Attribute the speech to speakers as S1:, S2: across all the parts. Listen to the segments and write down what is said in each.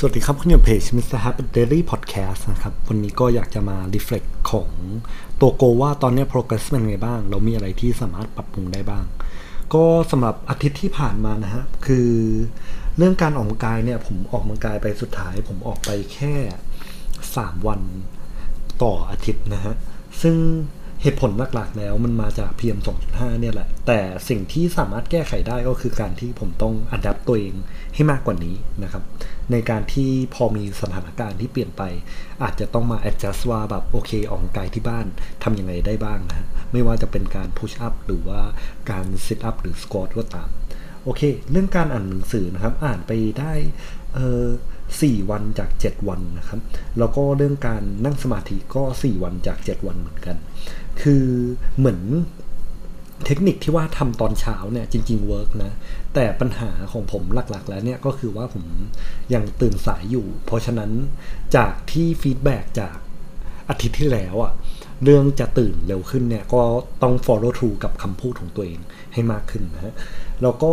S1: สวัสดีครับคุณอยู่เพจ Mr. Happy Daily Podcast นะครับ วันนี้ก็อยากจะมา reflect ของตัวโกว่าตอนนี้ progress เป็นไงบ้าง เรามีอะไรที่สามารถปรับปรุงได้บ้าง ก็สำหรับอาทิตย์ที่ผ่านมานะฮะ คือเรื่องการออกกำลังกายเนี่ย ผมออกกำลังกายไปสุดท้าย ผมออกไปแค่ 3 วันต่ออาทิตย์นะฮะ ซึ่ง เหตุผลหลักๆแล้วมันมาจาก PM 2.5 เนี่ยแหละ แต่สิ่งที่สามารถแก้ไขได้ก็คือการที่ผมต้องอัด p t ตัวเองให้มากกว่านี้นะครับ ในการที่พอมีสถานการณ์ที่เปลี่ยนไป อาจจะต้องมา adjust ว่าแบบโอเคออกกำลังกายที่บ้านทำยังไงได้บ้างนะไม่ว่าจะเป็นการ push up หรือว่าการ sit up หรือ squat ก็ตาม โอเค เรื่องการอ่านหนังสือนะครับ อ่านไปได้เออ4 วันจาก 7 วันนะครับ แล้วก็เรื่องการนั่งสมาธิก็ 4 วันจาก 7 วันเหมือนกัน คือเหมือนเทคนิคที่ว่าทำตอนเช้าเนี่ยจริงๆเวิร์กนะ แต่ปัญหาของผมหลักๆ แล้วเนี่ยก็คือว่าผมยังตื่นสายอยู่ เพราะฉะนั้นจากที่ฟีดแบ็จากอาทิตย์ที่แล้วอะเรื่องจะตื่นเร็วขึ้นเนี่ยก็ต้อง follow through กับคำพูดของตัวเองให้มากขึ้นนะฮะแล้วก็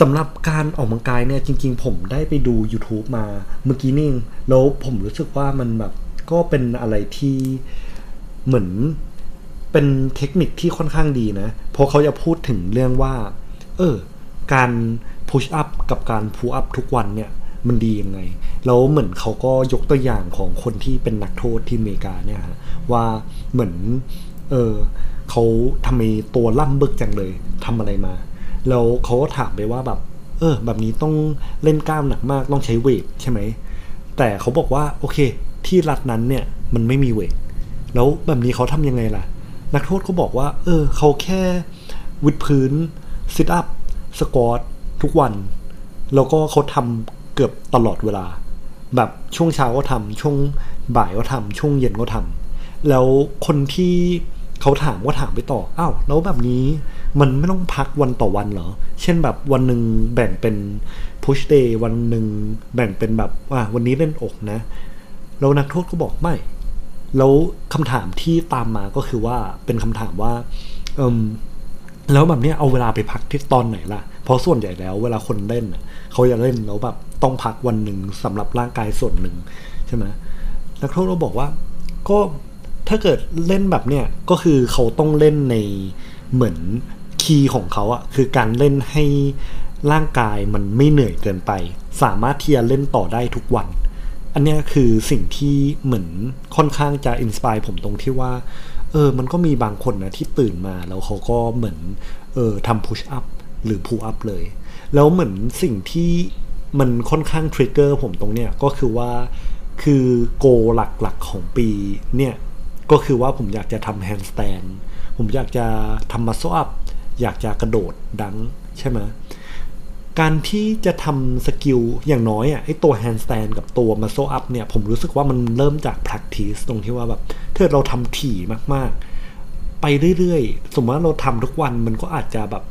S1: สำหรับการออกกำลังกายเนี่ยจริง ๆ ผมได้ไปดู YouTube มาเมื่อกี้นี่แล้วผมรู้สึกว่ามันแบบก็เป็นอะไรที่เหมือน เป็นเทคนิคที่ค่อนข้างดีนะเพราะเขาจะพูดถึงเรื่องว่า เออ การพุชอัพกับการพูอัพทุกวันเนี่ยมันดียังไง แล้วเหมือนเขาก็ยกตัวอย่างของคนที่เป็นนักโทษที่อเมริกาเนี่ยฮะว่าเหมือน เออเขาทำไมตัวล่ำบึกจังเลยทำอะไรมา แล้วเขาก็ถามไปว่าแบบ เออ แบบนี้ต้องเล่นกล้ามหนักมากต้องใช้เวทใช่ไหม แต่เขาบอกว่าโอเค ที่รัฐนั้นเนี่ยมันไม่มีเวท แล้วแบบนี้เขาทำยังไงล่ะ นักโทษเขาบอกว่า เออ เขาแค่วิดพื้นซิทอัพสควอตทุกวัน แล้วก็เขาทำเกือบตลอดเวลา แบบช่วงเช้าก็ทำช่วงบ่ายก็ทำช่วงเย็นก็ทำแล้วคนที่เขาถามก็ถามไปต่อ อ้าว แล้วแบบนี้มันไม่ต้องพักวันต่อวันเหรอ เช่นแบบวันหนึ่งแบ่งเป็นพุชเดย์วันหนึ่งแบ่งเป็นแบบว่าวันนี้เล่นอกนะ แล้วนักโทษก็บอกไม่ แล้วคำถามที่ตามมาก็คือว่าเป็นคำถามว่าเออแล้วแบบนี้เอาเวลาไปพักที่ตอนไหนล่ะ เพราะส่วนใหญ่แล้ว เวลาคนเล่นเขาจะเล่นแล้วแบบต้องพักวันหนึ่งสำหรับร่างกายส่วนหนึ่งใช่ไหมนักโทษเราบอกว่า ก็ถ้าเกิดเล่นแบบเนี้ยก็คือเขาต้องเล่นในเหมือน key ของเขาอะคือการเล่นให้ร่างกายมันไม่เหนื่อยเกินไป สามารถที่จะเล่นต่อได้ทุกวัน อันนี้คือสิ่งที่เหมือนค่อนข้างจะ inspire ผมตรงที่ว่า เออ มันก็มีบางคนนะที่ตื่นมาแล้วเขาก็เหมือน เออทำ push up หรือพูอัพเลย แล้วเหมือนสิ่งที่มันค่อนข้าง trigger ผมตรงเนี้ยก็คือว่าคือ goal หลักๆของปีเนี่ย ก็คือว่าผมอยากจะทำ handstand ผมอยากจะทำ muscle up อยากจะกระโดด dunk ใช่ไหม การที่จะทำ skill อย่างน้อยอะไอตัว handstand กับตัว muscle up เนี่ย ผมรู้สึกว่ามันเริ่มจาก practice ตรงที่ว่าแบบถ้าเราทำถี่มากๆ ไปเรื่อยๆ สมมติว่าเราทำทุกวันมันก็อาจจะแบบ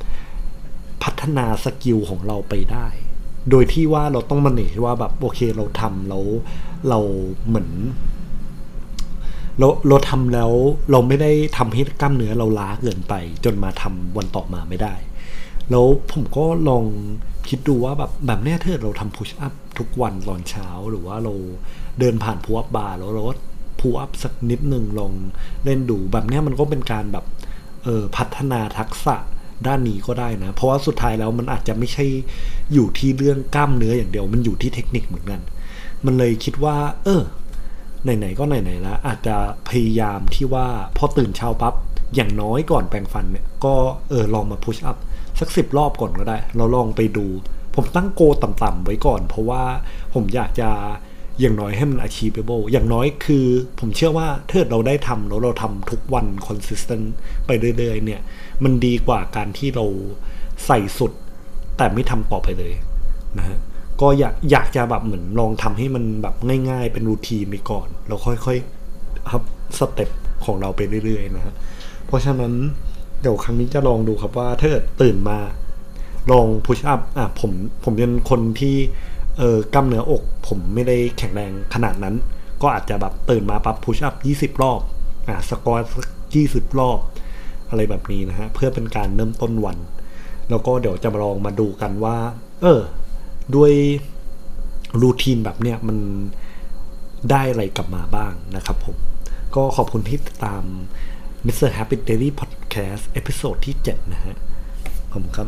S1: พัฒนา skill ของเราไปได้ โดยที่ว่าเราต้องมาเนว่าแบบโอเคเราทำแล้วเราเหมือนเราเราทำแล้วเราไม่ได้ทำให้กล้ามเนื้อเราล้าเกินไป จนมาทำวันต่อมาไม่ได้ แล้วผมก็ลองคิดดูว่าแบบแบบเนี้ยถ้าเราทำพุชอัพทุกวันตอนเช้าหรือว่าเราเดินผ่านพูอัพบาร์แล้วเราพูอัพสักนิดหนึ่งลองเล่นดูแบบเนี้ยมันก็เป็นการแบบเออพัฒนาทักษะด้านนี้ก็ได้นะ เพราะว่าสุดท้ายแล้วมันอาจจะไม่ใช่อยู่ที่เรื่องกล้ามเนื้ออย่างเดียวมันอยู่ที่เทคนิคเหมือนกัน มันเลยคิดว่า เออไหนๆก็ไหนๆแล้วอาจจะพยายามที่ว่าพอตื่นเช้าปับ๊บอย่างน้อยก่อนแปรงฟันเนี่ยก็เออลองมาพุชอัพ สักสิบรอบก่อนก็ได้ เราลองไปดู ผมตั้งโกต่ำๆไว้ก่อน เพราะว่าผมอยากจะอย่างน้อยให้มัน achievable อย่างน้อยคือ ผมเชื่อว่าถ้าเราได้ทำแล้วเราทำทุกวัน consistent ไปเรื่อยๆ เนี่ย มันดีกว่าการที่เราใส่สุด แต่ไม่ทำต่อไปเลยนะฮะก็อยากอยากจะแบบเหมือนลองทำให้มันแบบง่ายๆ เป็นรูทีนไปก่อนแล้วค่อยๆครับสเต็ปของเราไปเรื่อยๆ นะฮะเพราะฉะนั้น เดี๋ยวครั้งนี้จะลองดูครับว่าถ้าเกิดตื่นมาลองพุชอัพอะผมผมเป็นคนที่เออกล้ามเนื้ออก ผมไม่ได้แข็งแรงขนาดนั้น ก็อาจจะแบบตื่นมาปั๊บพุชอัพยี่สิบรอบอะ squat ยี่สิบรอบ อะไรแบบนี้นะฮะ เพื่อเป็นการเริ่มต้นวัน แล้วก็เดี๋ยวจะมาลองมาดูกันว่า เออ ด้วย routine แบบเนี้ยมันได้อะไรกลับมาบ้างนะครับผม ก็ขอบคุณที่ติดตาม Mr. Happy Daily Podcast episode ที่ 7 นะฮะ ขอบคุณครับ